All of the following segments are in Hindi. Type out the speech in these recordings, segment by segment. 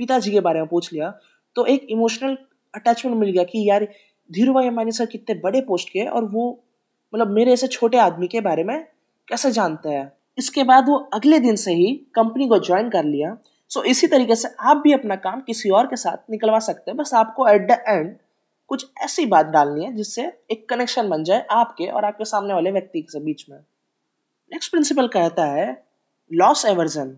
पिताजी के बारे में पूछ लिया तो एक इमोशनल अटैचमेंट मिल गया कि यार, धीरू भाई अंबानी सर कितने बड़े पोस्ट के और वो मतलब मेरे ऐसे छोटे आदमी के बारे में कैसे जानते हैं। इसके बाद वो अगले दिन से ही कंपनी को ज्वाइन कर लिया। सो इसी तरीके से आप भी अपना काम किसी और के साथ निकलवा सकते हैं। बस आपको एट द एंड कुछ ऐसी बात डालनी है जिससे एक कनेक्शन बन जाए आपके और आपके सामने वाले व्यक्ति के बीच में। नेक्स्ट प्रिंसिपल कहता है लॉस एवर्जन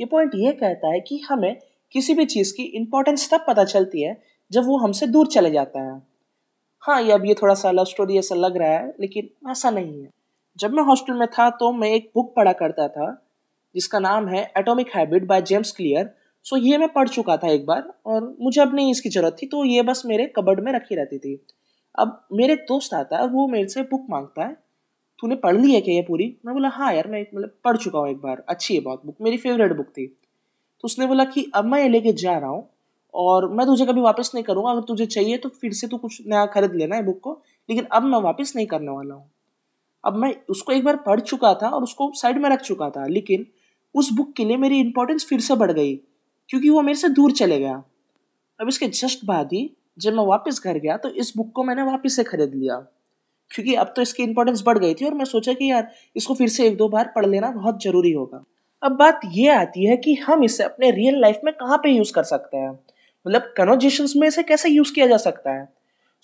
ये पॉइंट ये कहता है कि हमें किसी भी चीज़ की इंपॉर्टेंस तब पता चलती है जब वो हमसे दूर चले जाता है। हाँ ये अब ये थोड़ा सा लव स्टोरी ऐसा लग रहा है, लेकिन ऐसा नहीं है। जब मैं हॉस्टल में था तो मैं एक बुक पढ़ा करता था, जिसका नाम है atomic habit by James Clear so ये मैं पढ़ चुका था एक बार और मुझे अब नहीं इसकी ज़रूरत थी तो ये बस मेरे कबर्ड में रखी रहती थी। अब मेरे दोस्त आता है, वो मेरे से बुक माँगता है, तूने पढ़ ली है क्या ये पूरी? मैं बोला हाँ यार, मैं मतलब पढ़ चुका हूँ एक बार, अच्छी है बहुत बुक मेरी फेवरेट बुक थी। उसने बोला कि अब मैं ये लेके जा रहा हूँ और मैं तुझे कभी वापस नहीं करूँगा। अगर तुझे चाहिए तो फिर से तू कुछ नया खरीद लेना है बुक को। लेकिन अब मैं वापस नहीं करने वाला हूँ। अब मैं उसको एक बार पढ़ चुका था और उसको साइड में रख चुका था, लेकिन उस बुक के लिए मेरी इंपॉर्टेंस फिर से बढ़ गई, क्योंकि वो मेरे से दूर चले गया। अब इसके जस्ट बाद ही जब मैं वापस घर गया तो इस बुक को मैंने वापस से खरीद लिया, क्योंकि अब तो इसकी इंपॉर्टेंस बढ़ गई थी और मैं सोचा कि यार, इसको फिर से एक दो बार पढ़ लेना बहुत ज़रूरी होगा। अब बात ये आती है कि हम इसे अपने रियल लाइफ में कहाँ पे यूज़ कर सकते हैं? मतलब कन्वर्जेशन में इसे कैसे यूज़ किया जा सकता है?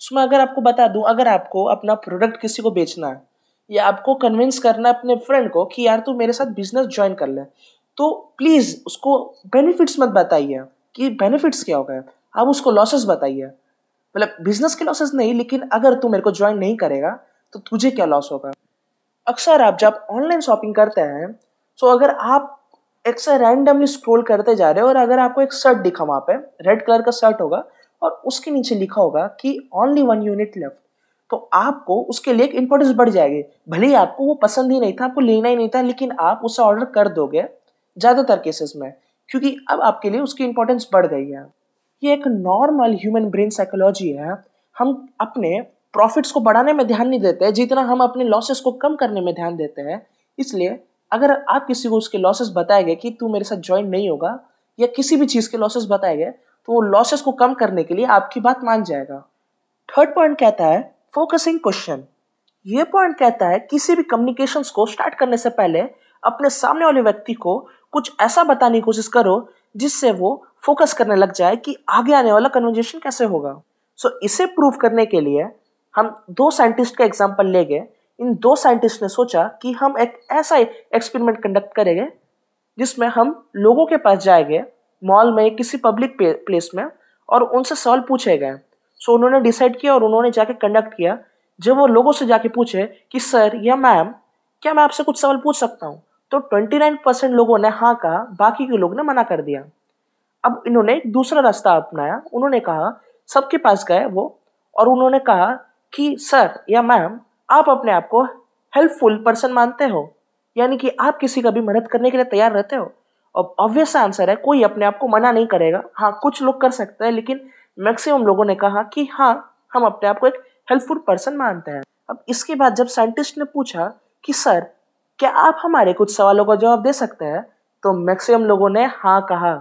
उसमें अगर आपको बता दूँ, अगर आपको अपना प्रोडक्ट किसी को बेचना है, या आपको कन्विंस करना है अपने फ्रेंड को कि यार तू मेरे साथ बिज़नेस ज्वाइन कर ले तो प्लीज़ उसको बेनिफिट्स मत बताइए कि बेनिफिट्स क्या होगा आप उसको लॉसेस बताइए। मतलब बिज़नेस के लॉसेस नहीं, लेकिन अगर तू मेरे को ज्वाइन नहीं करेगा तो तुझे क्या लॉस होगा? अक्सर आप जब ऑनलाइन शॉपिंग करते हैं तो अगर आप एक से रैंडमली स्क्रॉल करते जा रहे हो और अगर आपको एक शर्ट दिखा वहाँ पे रेड कलर का शर्ट होगा और उसके नीचे लिखा होगा कि ओनली वन यूनिट लेफ़्ट तो आपको उसके लिए इंपॉर्टेंस बढ़ जाएगी। भले ही आपको वो पसंद ही नहीं था, आपको लेना ही नहीं था, लेकिन आप उसे ऑर्डर कर दोगे ज़्यादातर केसेस में, क्योंकि अब आपके लिए उसकी इंपॉर्टेंस बढ़ गई है। ये एक नॉर्मल ह्यूमन ब्रेन साइकोलॉजी है। हम अपने प्रॉफिट्स को बढ़ाने में ध्यान नहीं देते, जितना हम अपने लॉसेस को कम करने में ध्यान देते हैं, इसलिए अगर आप किसी को उसके लॉसेस बताएँगे कि तू मेरे साथ ज्वाइन नहीं होगा या किसी भी चीज़ के लॉसेस बताएँगे तो वो लॉसेस को कम करने के लिए आपकी बात मान जाएगा। थर्ड पॉइंट कहता है फोकसिंग क्वेश्चन ये पॉइंट कहता है किसी भी कम्युनिकेशंस को स्टार्ट करने से पहले अपने सामने वाले व्यक्ति को कुछ ऐसा बताने की कोशिश करो जिससे वो फोकस करने लग जाए कि आगे आने वाला कन्वर्जेशन कैसे होगा। सो so, इसे प्रूव करने के लिए हम दो साइंटिस्ट का एग्ज़ाम्पल ले गए इन दो साइंटिस्ट ने सोचा कि हम एक ऐसा एक्सपेरिमेंट कंडक्ट करेंगे, जिसमें हम लोगों के पास जाएँगे, मॉल में किसी पब्लिक प्लेस में, और उनसे सवाल पूछे गए। सो उन्होंने डिसाइड किया और उन्होंने जाके कंडक्ट किया। जब वो लोगों से जाके पूछे कि सर या मैम क्या मैं आपसे कुछ सवाल पूछ सकता हूँ? तो 29 परसेंट लोगों ने हाँ कहा, बाकी के लोग ने मना कर दिया। अब इन्होंने एक दूसरा रास्ता अपनाया। उन्होंने कहा, सबके पास गए वो। और उन्होंने कहा कि सर या मैम आप अपने आप को हेल्पफुल पर्सन मानते हो, यानी कि आप किसी का भी मदद करने के लिए तैयार रहते हो और ऑब्वियस आंसर है, कोई अपने आप को मना नहीं करेगा। हाँ कुछ लोग कर सकते हैं, लेकिन मैक्सिमम लोगों ने कहा कि हाँ हम अपने आप को एक हेल्पफुल पर्सन मानते हैं। अब इसके बाद जब साइंटिस्ट ने पूछा कि, सर, क्या आप हमारे कुछ सवालों का जवाब दे सकते हैं? तो मैक्सिमम लोगों ने हाँ कहा।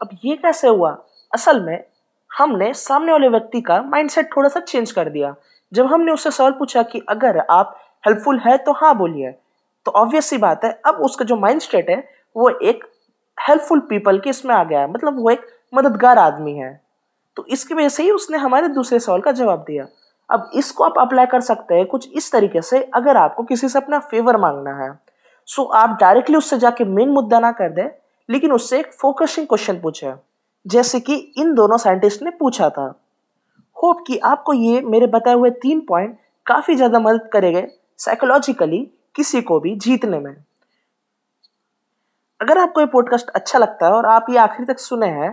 अब ये कैसे हुआ? असल में हमने सामने वाले व्यक्ति का माइंडसेट थोड़ा सा चेंज कर दिया। जब हमने उससे सवाल पूछा कि अगर आप हेल्पफुल है तो हाँ बोलिए। तो ऑब्वियस सी बात है, अब उसका जो माइंड स्टेट है, वो एक हेल्पफुल पीपल के इसमें आ गया है। मतलब वो एक मददगार आदमी है। तो इसकी वजह से ही उसने हमारे दूसरे सवाल का जवाब दिया। अब इसको आप अप्लाई कर सकते हैं कुछ इस तरीके से, अगर आपको किसी से अपना फेवर मांगना है। सो आप डायरेक्टली उससे जाके मेन मुद्दा ना कर दे, लेकिन उससे एक फोकसिंग क्वेश्चन पूछे। जैसे कि इन दोनों साइंटिस्ट ने पूछा था। होप कि आपको ये मेरे बताए हुए तीन पॉइंट काफ़ी ज़्यादा मदद करेंगे साइकोलॉजिकली किसी को भी जीतने में। अगर आपको ये पॉडकास्ट अच्छा लगता है और आप ये आखिरी तक सुने हैं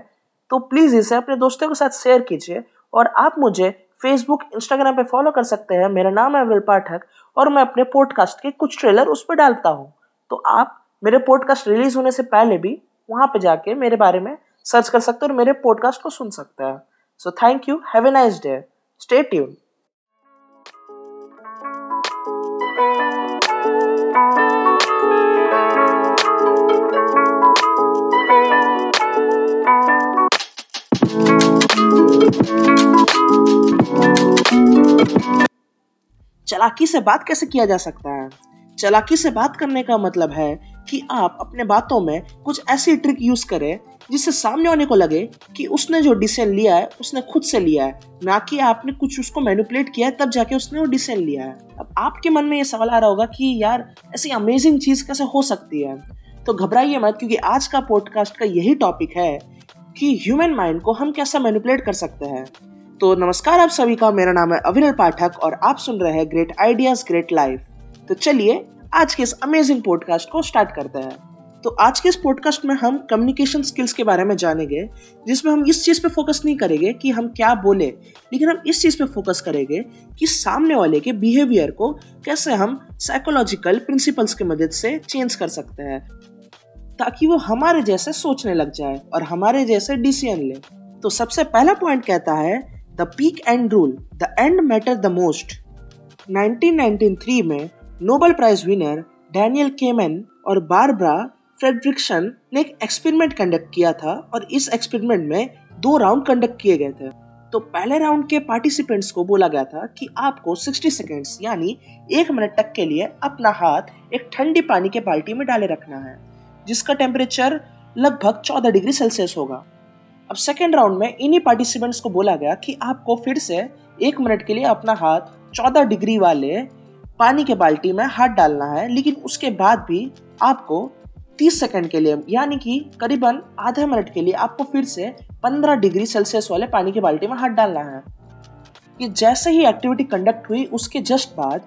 तो प्लीज़ इसे अपने दोस्तों के साथ शेयर कीजिए और आप मुझे फेसबुक इंस्टाग्राम पे फॉलो कर सकते हैं। मेरा नाम है विल पाठक और मैं अपने पॉडकास्ट के कुछ ट्रेलर उस पर डालता हूँ। तो आप मेरे पॉडकास्ट रिलीज़ होने से पहले भी वहाँ पे जाके मेरे बारे में सर्च कर सकते हैं और मेरे पॉडकास्ट को सुन सकते हैं। So thank you have a nice day stay tune Thank you. चालाकी से बात कैसे किया जा सकता है? चालाकी से बात करने का मतलब है कि आप अपने बातों में कुछ ऐसी ट्रिक यूज़ करें, जिससे सामने वाले को लगे कि उसने जो डिसीज़न लिया है, उसने खुद से लिया है। ना कि आपने कुछ उसको मैनिपुलेट किया है, तब जाके उसने वो डिसीज़न लिया है। अब आपके मन में ये सवाल आ रहा होगा कि यार, ऐसी अमेजिंग चीज़ कैसे हो सकती है? तो घबराइए मत, क्योंकि आज का पॉडकास्ट का यही टॉपिक है कि ह्यूमन माइंड को हम कैसा मैनिपुलेट कर सकते हैं। तो नमस्कार आप सभी का, मेरा नाम है अविनल पाठक और आप सुन रहे हैं ग्रेट आइडियाज़ ग्रेट लाइफ तो चलिए आज के इस अमेजिंग पॉडकास्ट को स्टार्ट करते हैं। तो आज के इस पॉडकास्ट में हम कम्युनिकेशन स्किल्स के बारे में जानेंगे, जिसमें हम इस चीज़ पे फोकस नहीं करेंगे कि हम क्या बोले, लेकिन हम इस चीज़ पे फोकस करेंगे कि सामने वाले के बिहेवियर को कैसे हम साइकोलॉजिकल प्रिंसिपल्स की मदद से चेंज कर सकते हैं, ताकि वो हमारे जैसे सोचने लग जाए और हमारे जैसे डिसीज़न ले। तो सबसे पहला पॉइंट कहता है the peak end rule the end matter the most 1993 में नोबेल प्राइज विनर डैनियल केमन और बारब्रा फ्रेडरिक्सन ने एक एक्सपेरिमेंट कंडक्ट किया था और इस एक्सपेरिमेंट में दो राउंड कंडक्ट किए गए थे। तो पहले राउंड के पार्टिसिपेंट्स को बोला गया था कि आपको 60 सेकेंड्स यानी एक मिनट तक के लिए अपना हाथ एक ठंडी पानी के बाल्टी में डाले रखना है, जिसका टेम्परेचर लगभग 14 डिग्री सेल्सियस होगा। अब सेकेंड राउंड में इन्हीं पार्टिसिपेंट्स को बोला गया कि आपको फिर से एक मिनट के लिए अपना हाथ 14 डिग्री वाले पानी के बाल्टी में हाथ डालना है, लेकिन उसके बाद भी आपको 30 सेकंड के लिए, यानी कि करीबन आधे मिनट के लिए आपको फिर से 15 डिग्री सेल्सियस वाले पानी के बाल्टी में हाथ डालना है। ये जैसे ही एक्टिविटी कंडक्ट हुई, उसके जस्ट बाद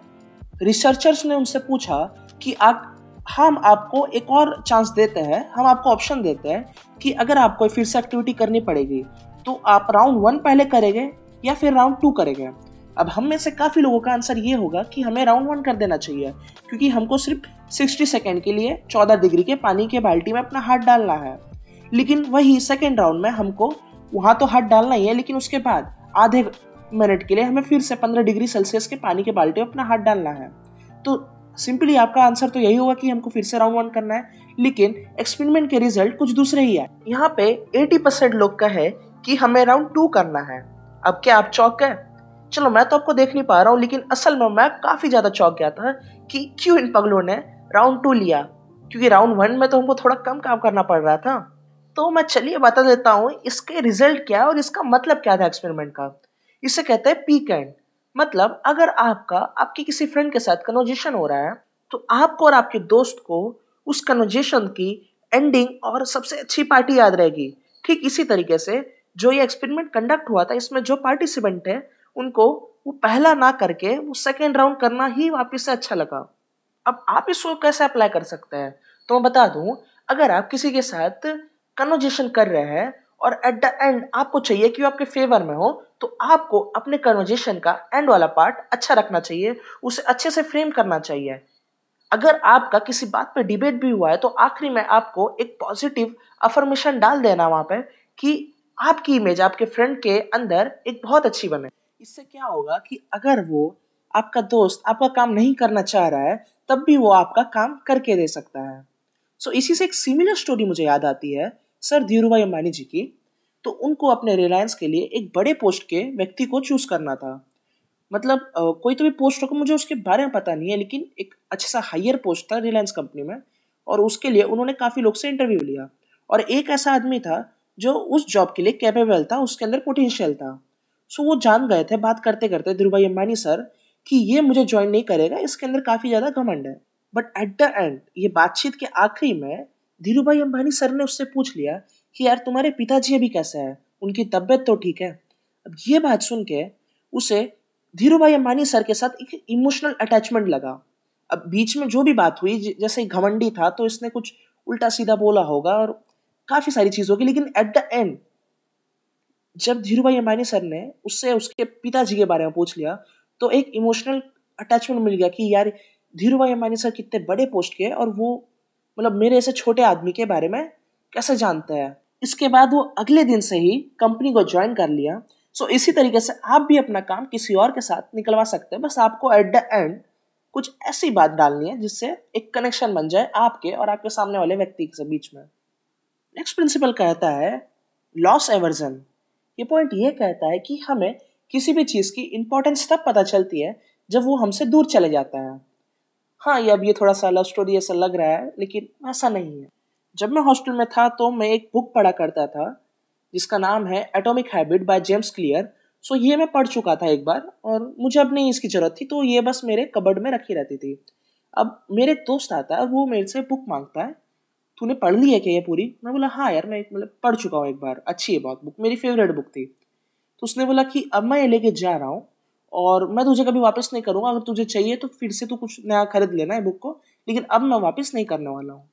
रिसर्चर्स ने उनसे पूछा कि आप, हम आपको एक और चांस देते हैं, हम आपको ऑप्शन देते हैं कि अगर आपको फिर से एक्टिविटी करनी पड़ेगी तो आप राउंड वन पहले करेंगे या फिर राउंड टू करेंगे। अब हम में से काफ़ी लोगों का आंसर ये होगा कि हमें राउंड वन कर देना चाहिए, क्योंकि हमको सिर्फ़ 60 सेकेंड के लिए 14 डिग्री के पानी के बाल्टी में अपना हाथ डालना है। लेकिन वही सेकेंड राउंड में हमको वहाँ तो हाथ डालना ही है, लेकिन उसके बाद आधे मिनट के लिए हमें फिर से 15 डिग्री सेल्सियस के पानी के बाल्टी में अपना हाथ डालना है। तो सिंपली आपका आंसर तो यही होगा कि हमको फिर से राउंड वन करना है, लेकिन एक्सपेरिमेंट के रिज़ल्ट कुछ दूसरे ही है। यहाँ पे 80 परसेंट लोग का है कि हमें राउंड टू करना है। अब क्या आप चौक है? चलो, मैं तो आपको देख नहीं पा रहा हूँ, लेकिन असल में मैं काफ़ी ज़्यादा चौक गया था कि क्यों इन पगलों ने राउंड टू लिया? क्योंकि राउंड वन में तो हमको थोड़ा कम काम करना पड़ रहा था। तो मैं चलिए बता देता हूँ, इसके रिज़ल्ट क्या है और इसका मतलब क्या था एक्सपेरिमेंट का? इसे कहते हैं पीक एंड मतलब अगर आपका, आपके किसी फ्रेंड के साथ कन्वर्जेशन हो रहा है तो आपको और आपके दोस्त को उस कन्वर्जेशन की एंडिंग और सबसे अच्छी पार्टी याद रहेगी। ठीक इसी तरीके से जो ये एक्सपेरिमेंट कंडक्ट हुआ था, इसमें जो पार्टिसिपेंट है उनको वो पहला ना करके वो सेकेंड राउंड करना ही वापिस से अच्छा लगा। अब आप इसको कैसे अप्लाई कर सकते हैं? तो मैं बता दूँ, अगर आप किसी के साथ कन्वर्जेशन कर रहे हैं और एट द एंड आपको चाहिए कि वो आपके फेवर में हो तो आपको अपने कन्वर्जेशन का एंड वाला पार्ट अच्छा रखना चाहिए, उसे अच्छे से फ्रेम करना चाहिए। अगर आपका किसी बात पे डिबेट भी हुआ है तो आखिरी में आपको एक पॉजिटिव अफर्मेशन डाल देना वहाँ पे कि आपकी इमेज आपके फ्रेंड के अंदर एक बहुत अच्छी बने। इससे क्या होगा कि अगर वो आपका दोस्त आपका काम नहीं करना चाह रहा है तब भी वो आपका काम करके दे सकता है। सो so, इसी से एक सिमिलर स्टोरी मुझे याद आती है सर धीरूभाई अंबानी जी की। तो उनको अपने रिलायंस के लिए एक बड़े पोस्ट के व्यक्ति को चूज़ करना था। मतलब कोई तो भी पोस्ट होगा मुझे उसके बारे में पता नहीं है लेकिन एक अच्छा सा हायर पोस्ट था रिलायंस कंपनी में और उसके लिए उन्होंने काफ़ी लोग से इंटरव्यू लिया। और एक ऐसा आदमी था जो उस जॉब के लिए कैपेबल था उसके अंदर पोटेंशियल था। सो वो जान गए थे बात करते करते ध्रुव भाई अंबानी सर, कि ये मुझे ज्वाइन नहीं करेगा, इसके अंदर काफ़ी ज़्यादा घमंड है। बट एट द एंड ये बातचीत के आखिरी में धीरू भाई अंबानी सर ने उससे पूछ लिया कि यार, तुम्हारे पिताजी अभी कैसे हैं? उनकी तबीयत तो ठीक है। अब ये बात सुन के उसे धीरू भाई अंबानी सर के साथ एक इमोशनल अटैचमेंट लगा। अब बीच में जो भी बात हुई जैसे घमंडी था तो इसने कुछ उल्टा सीधा बोला होगा और काफ़ी सारी चीज़ होगी लेकिन एट द एंड जब धीरू भाई अंबानी सर ने उससे उसके पिताजी के बारे में पूछ लिया तो एक इमोशनल अटैचमेंट मिल गया कि यार धीरू भाई अंबानी सर कितने बड़े पोस्ट के और वो मतलब मेरे ऐसे छोटे आदमी के बारे में कैसे जानते हैं। इसके बाद वो अगले दिन से ही कंपनी को ज्वाइन कर लिया। सो इसी तरीके से आप भी अपना काम किसी और के साथ निकलवा सकते हैं। बस आपको एट द एंड कुछ ऐसी बात डालनी है जिससे एक कनेक्शन बन जाए आपके और आपके सामने वाले व्यक्ति के बीच में। नेक्स्ट प्रिंसिपल कहता है लॉस एवर्जन ये पॉइंट ये कहता है कि हमें किसी भी चीज़ की इम्पोर्टेंस तब पता चलती है जब वो हमसे दूर चले जाता है। हाँ ये अब ये थोड़ा सा लव स्टोरी ऐसा लग रहा है, लेकिन ऐसा नहीं है। जब मैं हॉस्टल में था तो मैं एक बुक पढ़ा करता था, जिसका नाम है atomic habit by James Clear so ये मैं पढ़ चुका था एक बार और मुझे अब नहीं इसकी ज़रूरत थी तो ये बस मेरे कबर्ड में रखी रहती थी। अब मेरे दोस्त आता है, वो मेरे से बुक माँगता है तूने पढ़ ली है क्या ये पूरी? मैं बोला हाँ यार, मैं मतलब पढ़ चुका हूँ एक बार। अच्छी है बहुत बुक मेरी फेवरेट बुक थी। तो उसने बोला कि, अब मैं ये लेके जा रहा हूँ और मैं तुझे कभी वापस नहीं करूँगा। अगर तुझे चाहिए तो फिर से तू कुछ नया खरीद लेना है बुक को। लेकिन अब मैं वापस नहीं करने वाला हूँ।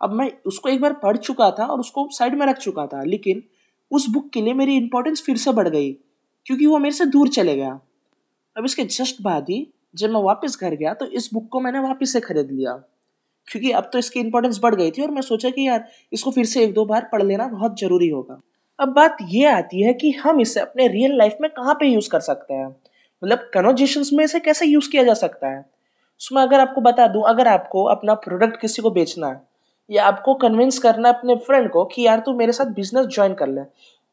अब मैं उसको एक बार पढ़ चुका था और उसको साइड में रख चुका था। लेकिन उस बुक के लिए मेरी इंपॉर्टेंस फिर से बढ़ गई, क्योंकि वो मेरे से दूर चले गया। अब इसके जस्ट बाद ही जब मैं वापस घर गया तो इस बुक को मैंने वापस से खरीद लिया। क्योंकि अब तो इसकी इंपॉर्टेंस बढ़ गई थी और मैं सोचा कि यार, इसको फिर से एक दो बार पढ़ लेना बहुत ज़रूरी होगा। अब बात ये आती है कि हम इसे अपने रियल लाइफ में कहाँ पे यूज़ कर सकते हैं? मतलब कन्वर्जेशन में इसे कैसे यूज़ किया जा सकता है? उसमें अगर आपको बता दूँ, अगर आपको अपना प्रोडक्ट किसी को बेचना है, या आपको कन्विंस करना है अपने फ्रेंड को कि यार, तू मेरे साथ बिज़नेस ज्वाइन कर ले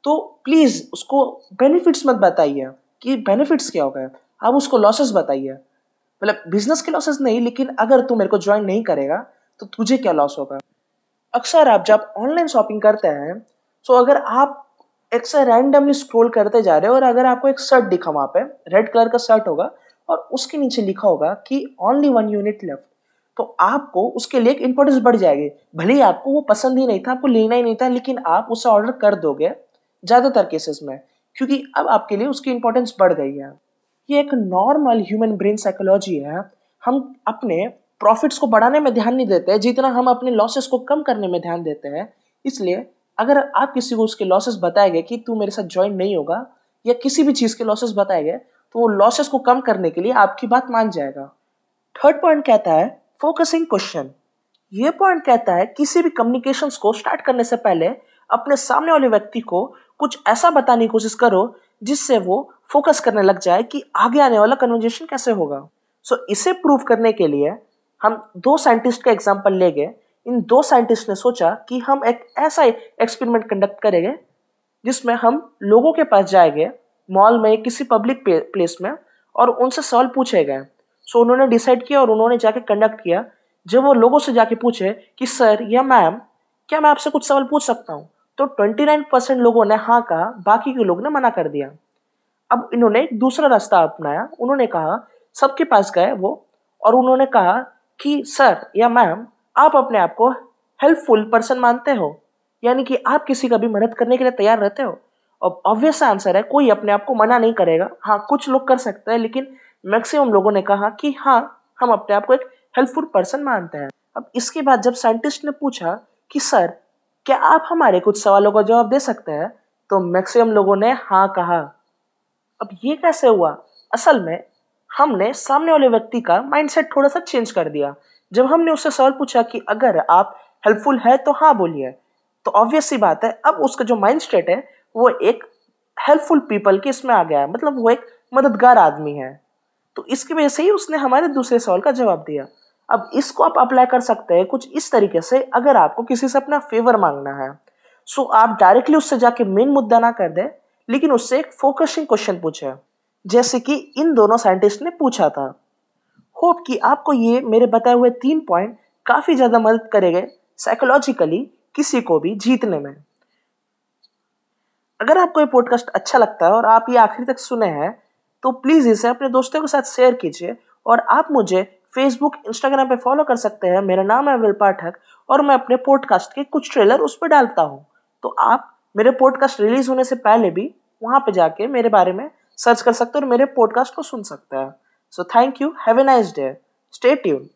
तो प्लीज़ उसको बेनिफिट्स मत बताइए कि बेनिफिट्स क्या हो गए। आप उसको लॉसेस बताइए। मतलब बिज़नेस के लॉसेस नहीं, लेकिन अगर तू मेरे को ज्वाइन नहीं करेगा तो तुझे क्या लॉस होगा? अक्सर आप जब ऑनलाइन शॉपिंग करते हैं तो अगर आप एक से रैंडमली स्क्रॉल करते जा रहे हो और अगर आपको एक शर्ट दिखा वहाँ पे रेड कलर का शर्ट होगा और उसके नीचे लिखा होगा कि ओनली वन यूनिट लेफ़्ट तो आपको उसके लिए एक इंपॉर्टेंस बढ़ जाएगी। भले ही आपको वो पसंद ही नहीं था, आपको लेना ही नहीं था, लेकिन आप उसे ऑर्डर कर दोगे, ज़्यादातर केसेस में, क्योंकि अब आपके लिए उसकी इंपॉर्टेंस बढ़ गई है। ये एक नॉर्मल ह्यूमन ब्रेन साइकोलॉजी है, हम अपने प्रॉफिट्स को बढ़ाने में ध्यान नहीं देते, जितना हम अपने लॉसेस को कम करने में ध्यान देते हैं। इसलिए अगर आप किसी को उसके लॉसेस बताएँगे कि तू मेरे साथ ज्वाइन नहीं होगा, या किसी भी चीज़ के लॉसेस बताएँगे तो वो लॉसेस को कम करने के लिए आपकी बात मान जाएगा। थर्ड पॉइंट कहता है फोकसिंग क्वेश्चन ये पॉइंट कहता है, किसी भी कम्युनिकेशन को स्टार्ट करने से पहले अपने सामने वाले व्यक्ति को कुछ ऐसा बताने की कोशिश करो, जिससे वो फोकस करने लग जाए कि आगे आने वाला कन्वर्जेशन कैसे होगा? सो so, इसे प्रूव करने के लिए हम दो साइंटिस्ट का एग्ज़ाम्पल ले गए। इन दो साइंटिस्ट ने सोचा कि हम एक ऐसा एक्सपेरिमेंट कंडक्ट करेंगे जिसमें हम लोगों के पास जाएँगे मॉल में किसी पब्लिक प्लेस में और उनसे सवाल पूछे गए। सो so, उन्होंने डिसाइड किया और उन्होंने जाके कंडक्ट किया। जब वो लोगों से जाके पूछे कि सर या मैम क्या मैं आपसे कुछ सवाल पूछ सकता हूँ? तो 29 परसेंट लोगों ने हाँ कहा बाकी के लोग ने मना कर दिया। अब इन्होंने दूसरा रास्ता अपनाया। उन्होंने कहा, सबके पास गए वो। और उन्होंने कहा कि, सर या मैम, आप अपने आप को हेल्पफुल पर्सन मानते हो? यानी कि आप किसी का भी मदद करने के लिए तैयार रहते हो? और ऑब्वियस आंसर है, कोई अपने आप को मना नहीं करेगा। हाँ कुछ लोग कर सकते हैं, लेकिन मैक्सिमम लोगों ने कहा कि हाँ हम अपने आप को एक हेल्पफुल पर्सन मानते हैं। अब इसके बाद जब साइंटिस्ट ने पूछा कि, सर, क्या आप हमारे कुछ सवालों का जवाब दे सकते हैं? तो मैक्सिमम लोगों ने हाँ कहा। अब ये कैसे हुआ? असल में, हमने सामने वाले व्यक्ति का माइंडसेट थोड़ा सा चेंज कर दिया। जब हमने उससे सवाल पूछा कि अगर आप हेल्पफुल है तो हाँ बोलिए। तो ऑब्वियस सी बात है, अब उसका जो माइंड स्टेट है, वो एक हेल्पफुल पीपल के इसमें आ गया है। मतलब वो एक मददगार आदमी है। तो इसकी वजह से ही उसने हमारे दूसरे सवाल का जवाब दिया। अब इसको आप अप्लाई कर सकते हैं कुछ इस तरीके से, अगर आपको किसी से अपना फेवर मांगना है। सो आप डायरेक्टली उससे जाके मेन मुद्दा ना कर दे। लेकिन उससे एक फोकसिंग क्वेश्चन पूछे जैसे कि इन दोनों साइंटिस्ट ने पूछा था। होप कि आपको ये मेरे बताए हुए तीन पॉइंट काफ़ी ज़्यादा मदद करेंगे साइकोलॉजिकली किसी को भी जीतने में। अगर आपको ये पॉडकास्ट अच्छा लगता है और आप ये आखिरी तक सुने हैं तो प्लीज़ इसे अपने दोस्तों के साथ शेयर कीजिए और आप मुझे फेसबुक इंस्टाग्राम पे फॉलो कर सकते हैं। मेरा नाम है विल पाठक और मैं अपने पॉडकास्ट के कुछ ट्रेलर उस पर डालता हूँ। तो आप मेरे पॉडकास्ट रिलीज़ होने से पहले भी वहाँ पे जाके मेरे बारे में सर्च कर सकते हो और मेरे पॉडकास्ट को सुन सकते हैं। So thank you have a nice day stay tuned.